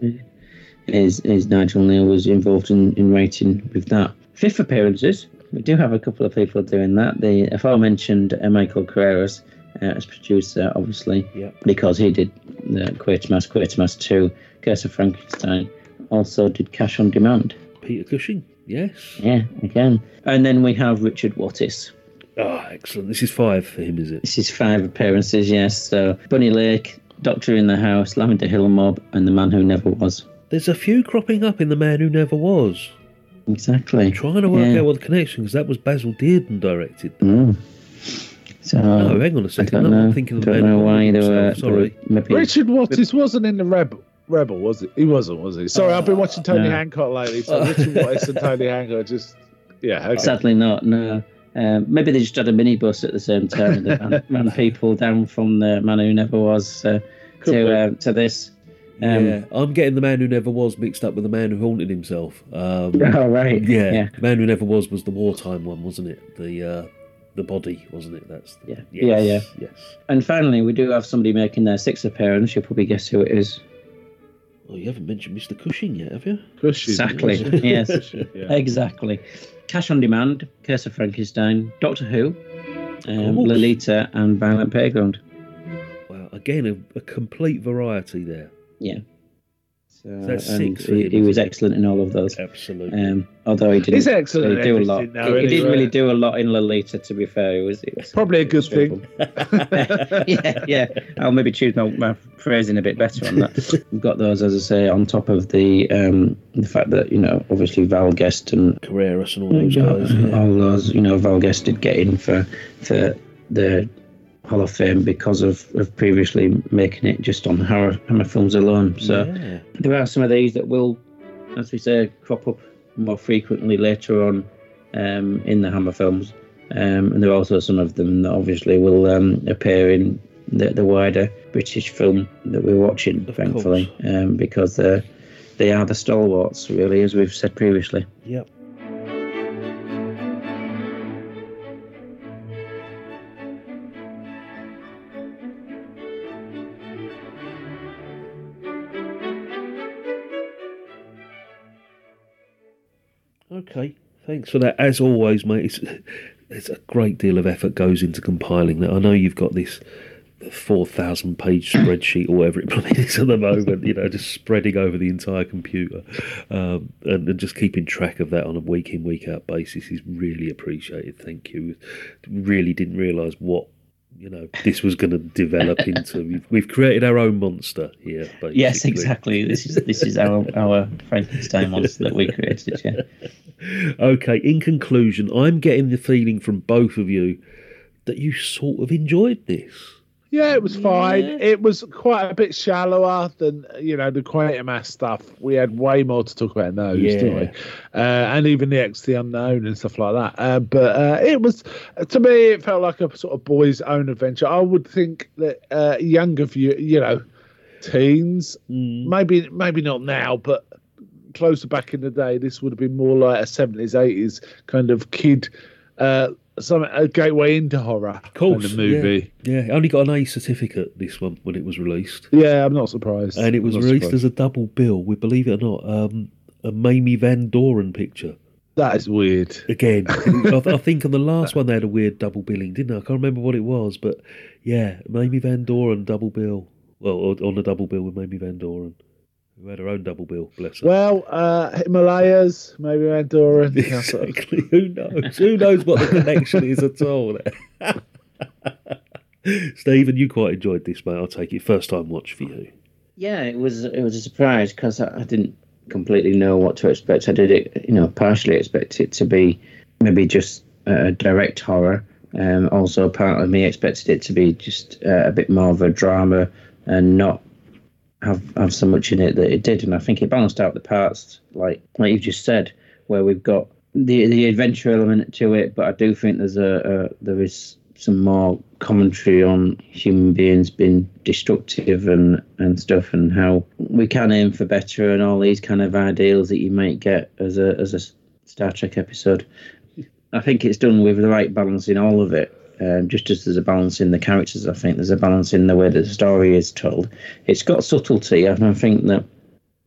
is is Nigel Kneale was involved in, in writing with that. Fifth appearances, we do have a couple of people doing that. The aforementioned uh, Michael Carreras uh, as producer, obviously,
Yeah.
because he did the Quatermass, Quatermass 2, Curse of Frankenstein, also did Cash on Demand.
Peter Cushing. Yes.
Yeah, again. And then we have Richard Wattis.
Ah, excellent. This is five for him, is it?
This is five appearances, yes. So Bunny Lake, Doctor in the House, Lavender Hill Mob, and The Man Who Never Was.
There's a few cropping up in The Man Who Never Was.
Exactly.
Trying to work
Yeah.
out what the connection, because that was Basil Dearden directed.
Mm. So
No, hang on a
I
second.
don't
No, I'm
know.
thinking of
don't know why
Bond
they were.
sorry.
they were
Richard Wattis wasn't in the Rebel. Rebel was it? He wasn't, was he? Sorry, I've been watching Tony
no.
Hancock lately. So Richard [laughs] Wattis and Tony Hancock just, yeah. Okay.
Sadly not. No. Um, maybe they just had a minibus at the same time that ran, [laughs] ran people down from the man who never was uh, to uh, to this. Um,
yeah, I'm getting The Man Who Never Was mixed up with The Man Who Haunted Himself. Um, [laughs]
Oh right.
yeah,
Yeah.
The Man Who Never Was was the wartime one, wasn't it? The uh, the body, wasn't it? That's the,
Yeah.
yes,
Yeah, yeah.
Yes.
And finally, we do have somebody making their sixth appearance. You'll probably guess who it is.
Oh, you haven't mentioned Mr. Cushing yet, have you?
Cushing,
Exactly. yes. [laughs]
Cushing, yeah.
Exactly. Cash on Demand, Curse of Frankenstein, Doctor Who, um. Lolita, and Violent Playground.
Wow, again, a, a complete variety there.
Yeah. So,
that's
and
six for
he,
him,
he was
it?
excellent in all of those.
Absolutely.
Um, although he didn't
He's excellent
really do a lot.
everything now,
he, he didn't really do a lot in Lolita, to be fair. It was, it was
Probably a good thing. [laughs]
yeah, yeah. I'll maybe choose my, my phrasing a bit better on that. [laughs] We've got those, as I say, on top of the um, the fact that you know, obviously Val Guest and
Carreras and all those guys.
all those, you know, Val Guest did get in for for the Hall of Fame because of, of previously making it just on horror, horror films alone. So
Yeah.
there are some of these that will, as we say, crop up more frequently later on um, in the Hammer films. Um, and there are also some of them that obviously will um, appear in the, the wider British film that we're watching,
Of
thankfully, um, because they're, they are the stalwarts, really, as we've said previously.
Yep. Okay, thanks for that. As always, mate, it's, it's a great deal of effort goes into compiling that. I know you've got this four thousand page [coughs] spreadsheet or whatever it is at the moment. You know, just spreading over the entire computer, um, and, and just keeping track of that on a week in week out basis is really appreciated. Thank you. Really didn't realise what. You know, this was going to develop into. We've, we've created our own monster here. Basically.
Yes, exactly. This is this is our our Frankenstein [laughs] monster that we created. Yeah.
Okay, in conclusion, I'm getting the feeling from both of you that you sort of enjoyed this.
Yeah, it was fine. It was quite a bit shallower than you know the Quatermass stuff. We had way more to talk about in those, didn't we? Uh, and even the X the Unknown and stuff like that. Uh, but uh, it was to me, it felt like a sort of boys' own adventure. I would think that uh, younger view, you know, teens, maybe maybe not now, but closer back in the day, this would have been more like a seventies, eighties kind of kid. Some a gateway into horror
Of course,
kind of movie.
Yeah, yeah, only got an A certificate this one when it was released,
Yeah, I'm not surprised.
and it was released
surprised.
as a double bill with, believe it or not, um, a Mamie Van Doren picture.
that is weird.
Again, [laughs] I, I think on the last one they had a weird double billing, didn't I? I can't remember what it was, but yeah, Mamie Van Doren double bill. Well, on a double bill with Mamie Van Doren, who had her own double bill. Bless her.
Well, uh, Himalayas, maybe Andorra. and that sort of-
Exactly. Who knows? Who knows what the connection is at all? [laughs] Stephen, you quite enjoyed this, mate. I'll take it. First time watch for you.
Yeah, it was it was a surprise because I, I didn't completely know what to expect. I did it, you know, partially expect it to be maybe just a direct horror. Um, also, part of me expected it to be just uh, a bit more of a drama and not have have so much in it that it did. And I think it balanced out the parts, like like you just said, where we've got the the adventure element to it, but I do think there's a, a there is some more commentary on human beings being destructive and, and stuff and how we can aim for better and all these kind of ideals that you might get as a as a Star Trek episode. I think it's done with the right balance in all of it. Um, just as there's a balance in the characters, I think there's a balance in the way that the story is told. It's got subtlety, and I think that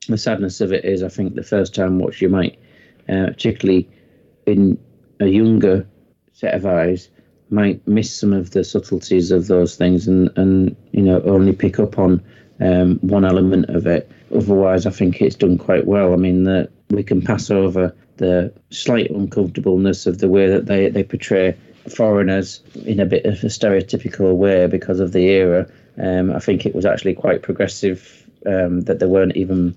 the sadness of it is, I think the first time watch you might, uh, particularly in a younger set of eyes, might miss some of the subtleties of those things and, and you know only pick up on um, one element of it. Otherwise, I think it's done quite well. I mean, that we can pass over the slight uncomfortableness of the way that they, they portray foreigners in a bit of a stereotypical way because of the era. Um, I think it was actually quite progressive um, that they weren't even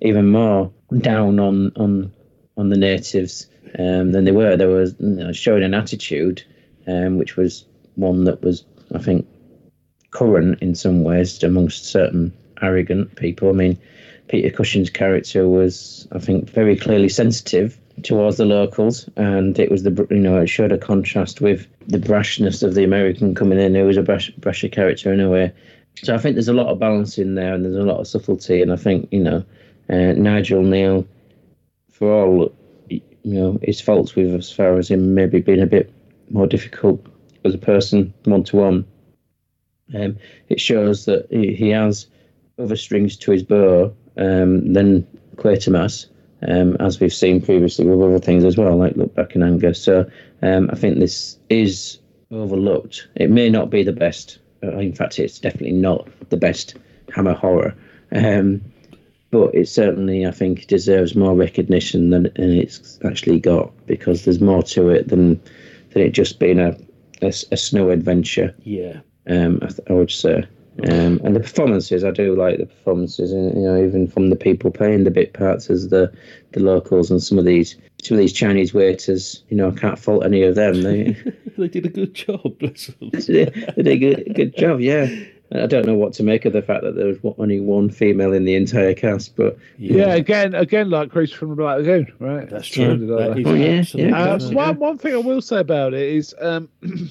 even more down on on on the natives um, than they were. They were you know, showing an attitude, um, which was one that was, I think, current in some ways amongst certain arrogant people. I mean, Peter Cushing's character was, I think, very clearly sensitive towards the locals, and it was the you know it showed a contrast with the brashness of the American coming in, who was a brash, brasher character in a way. So I think there's a lot of balance in there, and there's a lot of subtlety, and I think you know uh, Nigel Kneale, for all you know his faults with as far as him maybe being a bit more difficult as a person one to one. It shows that he, he has other strings to his bow um, than Quatermass, um, as we've seen previously with other things as well, like Look Back in Anger. So um, I think this is overlooked. It may not be the best. Uh, in fact, it's definitely not the best Hammer horror. Um, but it certainly, I think, deserves more recognition than, than it's actually got because there's more to it than than it just being a a, a snow adventure.
Yeah.
Um, I, th- I would say. Um, and the performances, I do like the performances, and you know, even from the people playing the bit parts as the the locals and some of these some of these Chinese waiters, you know, I can't fault any of them. They, [laughs]
they did a good job, bless them. [laughs]
they did a good, good job, yeah. I don't know what to make of the fact that there was only one female in the entire cast, but
Yeah, again, again, like Creature from the Black Lagoon, right?
That's true.
sounded like
That
that.
is
Oh, yeah, yeah.
Uh, one, one thing I will say about it is um, [clears throat]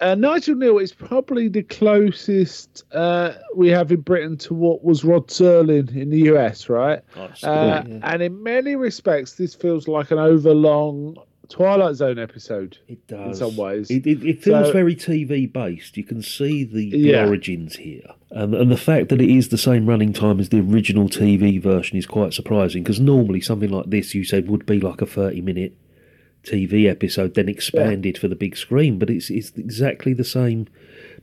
uh, Nigel Kneale is probably the closest uh, we have in Britain to what was Rod Serling in the US, right? Uh,
yeah.
And in many respects, this feels like an overlong Twilight Zone episode.
It does.
In some ways.
It, it, it feels
So-
very TV based. You can see the, the
Yeah.
origins here. And, and the fact that it is the same running time as the original TV version is quite surprising because normally something like this you said would be like a 30 minute TV episode, then expanded for the big screen. But it's, it's exactly the same,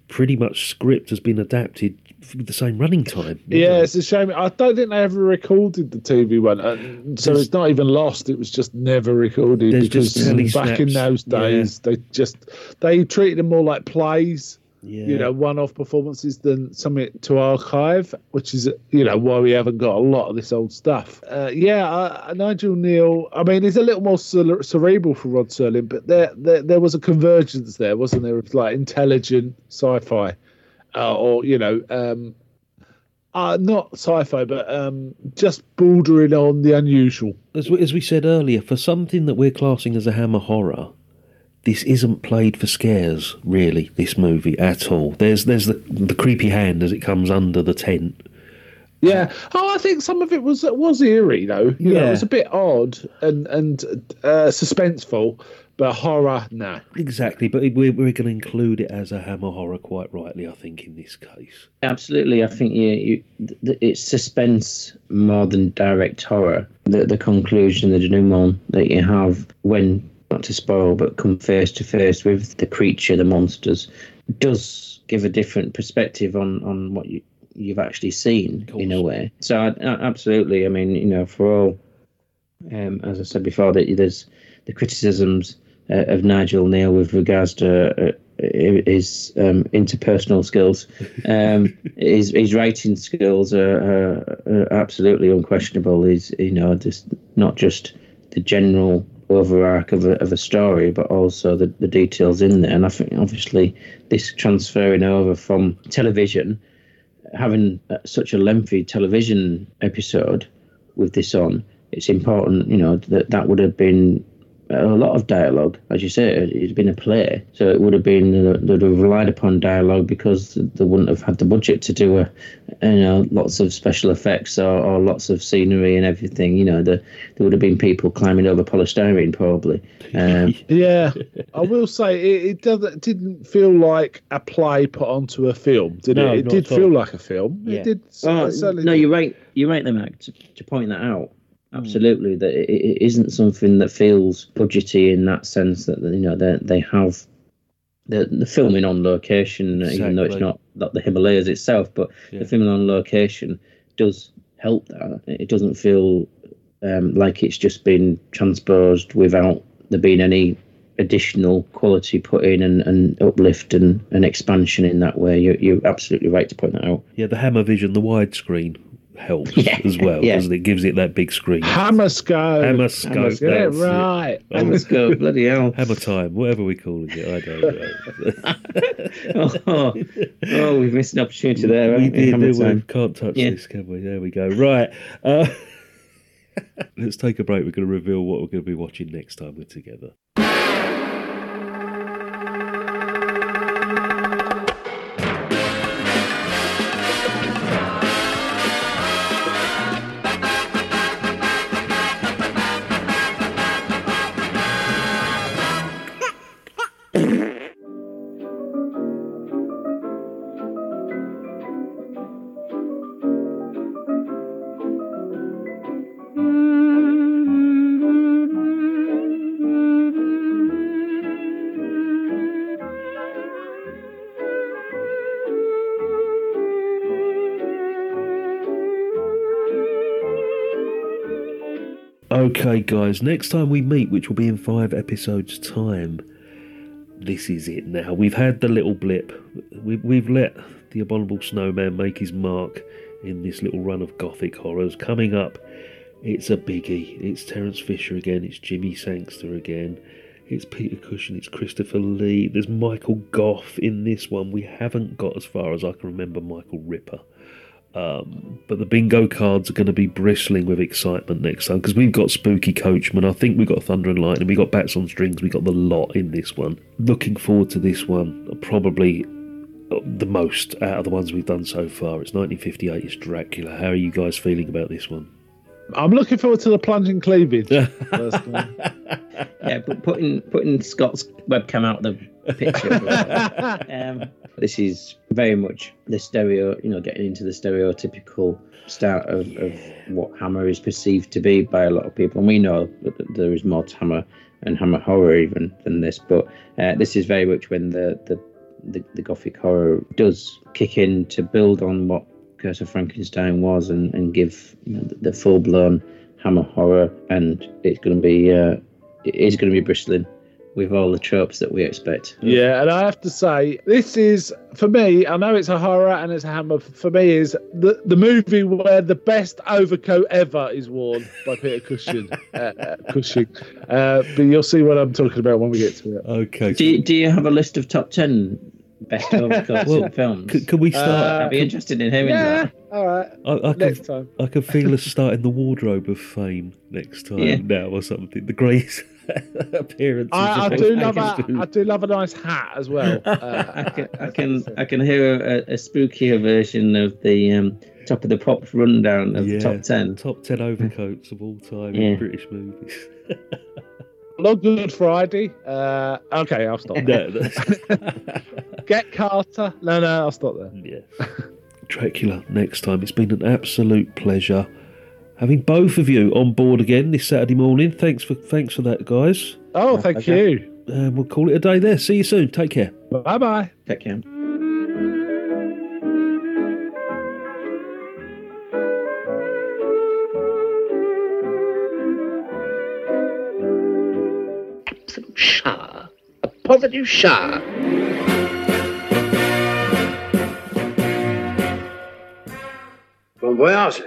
pretty much script has been adapted with the same running time.
Yeah, it's a shame. I don't think they ever recorded the TV one, uh, so
There's-
it's not even lost. It was just never recorded because back in those days, they just they treated them more like plays.
Yeah.
you know, one-off performances than something to archive, which is you know why we haven't got a lot of this old stuff. Uh, yeah, uh, Nigel Kneale. I mean, he's a little more cere- cerebral for Rod Serling, but there, there there was a convergence there, wasn't there? Of like intelligent sci-fi, uh, or you know, um, uh, not sci-fi, but um, just bordering on the unusual.
as we, as we said earlier, for something that we're classing as a hammer horror, this isn't played for scares, really. This movie at all. There's there's the the creepy hand as it comes under the tent.
Yeah. Oh, I think some of it was was eerie though. You know,
Yeah.
it was a bit odd and and uh, suspenseful, but horror, no.
Exactly, but we're we're going to include it as a hammer horror quite rightly, I think, in this case.
Absolutely, I think you, you th- th- it's suspense more than direct horror. The the conclusion, the denouement that you have when not to spoil, but come face to face with the creature, the monsters, does give a different perspective on on what you you've actually seen in a way. So I, I- absolutely, I mean, you know, for all, um, as I said before, that there's the criticisms uh, of Nigel Kneale with regards to uh, his um, interpersonal skills. [laughs] Um, his, his writing skills are, are, are absolutely unquestionable. He's you know just not just the general overarch of a, of a story, but also the, the details in there. And I think obviously this transferring over from television, having uh, such a lengthy television episode with this on, it's important, you know, that that would have been a lot of dialogue, as you say. It's been a play, so it would have been uh, they'd have relied upon dialogue because they wouldn't have had the budget to do a, you know, lots of special effects or, or lots of scenery and everything. You know, the, there would have been people climbing over polystyrene probably. Um, [laughs]
Yeah, I will say it, it doesn't didn't feel like a play put onto a film, did
No,
it? It did feel like a film.
Yeah.
It did.
Oh, no,
did.
you're right. You're right, there, Mac, to, to point that out. Absolutely, that it, it isn't something that feels budgety in that sense that you know they they have the the filming on location, even though it's not not the Himalayas itself, but
Yeah.
the filming on location does help that. It doesn't feel um, like it's just been transposed without there being any additional quality put in and, and uplift and, and expansion in that way. You're, you're absolutely right to point that out.
Yeah, the hammer vision, the widescreen helps [laughs]
Yeah,
as well,
yeah.
doesn't it? Gives it that big screen.
Hammer scope.
Hammer scope.
Hammer
Get it
that's it.
right.
Let's bloody hell. [laughs]
Hammer time, whatever we're calling it, I don't know. [laughs]
oh, oh, we've missed an opportunity there.
we
haven't we?
did, we? Can't touch
Yeah.
this, can we? There we go. Right. Uh, let's take a break. We're going to reveal what we're going to be watching next time we're together. Okay, guys, next time we meet, which will be in five episodes' time, this is it now. We've had the little blip. We, we've let the abominable snowman make his mark in this little run of gothic horrors. Coming up It's a biggie. It's Terence Fisher again. It's Jimmy Sangster again. It's Peter Cushing. It's Christopher Lee. There's Michael Gough in this one. We haven't got as far as I can remember Michael Ripper. Um, but the bingo cards are going to be bristling with excitement next time because we've got Spooky Coachman. I think we've got Thunder and Lightning. We've got Bats on Strings. We've got the lot in this one. Looking forward to this one. Probably uh, the most out of the ones we've done so far. It's 1958. It's Dracula. How are you guys feeling about this one?
I'm looking forward to the plunging cleavage. [laughs]
Yeah, but putting putting Scott's webcam out of the picture. [laughs] um, this is very much the stereo, you know, getting into the stereotypical start of, of what Hammer is perceived to be by a lot of people. And we know that that there is more to Hammer and Hammer horror even than this, but uh, this is very much when the, the, the, the Gothic horror does kick in to build on what Curse of Frankenstein was and, and give you know, the, the full blown Hammer horror. And it's going to be, uh, it is going to be bristling with all the tropes that we expect.
Yeah, and I have to say, this is for me. I know it's a horror and it's a hammer. For me, is the the movie where the best overcoat ever is worn by Peter Cushing. [laughs] uh, uh, Cushing, uh, but you'll see what I'm talking about when we get to it.
Okay.
Do you, do you have a list of top 10 best overcoats [laughs]
Well,
in films?
Could, could we start?
Uh,
I'd be interested in hearing
Yeah,
that.
all right.
I, I
Next
can,
time.
I can feel us starting the wardrobe of fame next time
Yeah.
now or something. The greatest [laughs] appearances.
I, I do love a,
actors.
I do love a nice hat as well. Uh, [laughs]
I can, I can, I can hear a, a spookier version of the um, top of the pops rundown of
Yeah,
the top 10.
Top 10 overcoats of all time
Yeah.
in British movies.
Love Good Friday. Uh, okay, I'll stop. [laughs]
no, [laughs]
Get Carter. No, no, I'll stop there.
yeah. Dracula next time. It's been an absolute pleasure having both of you on board again this Saturday morning. Thanks for thanks for that, guys.
Oh, thank
Okay.
you.
And we'll call it a day there. See you soon. Take care.
Bye bye.
Take care.
Positive shower.
Bon voyage.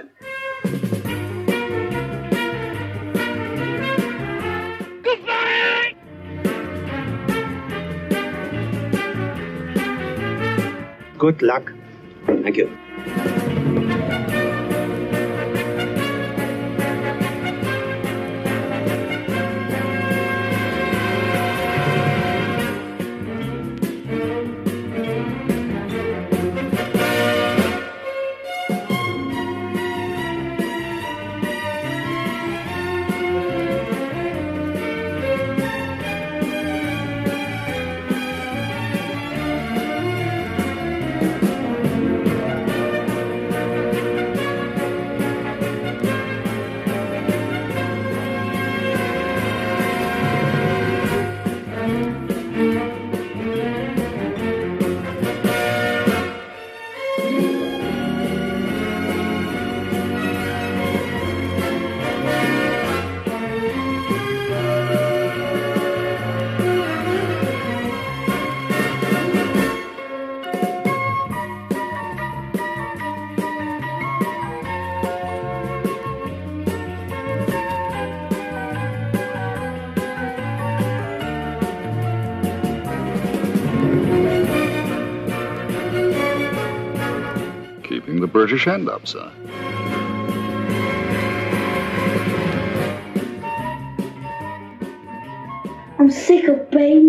Good luck. Thank you.
British up, sir.
I'm sick of beans.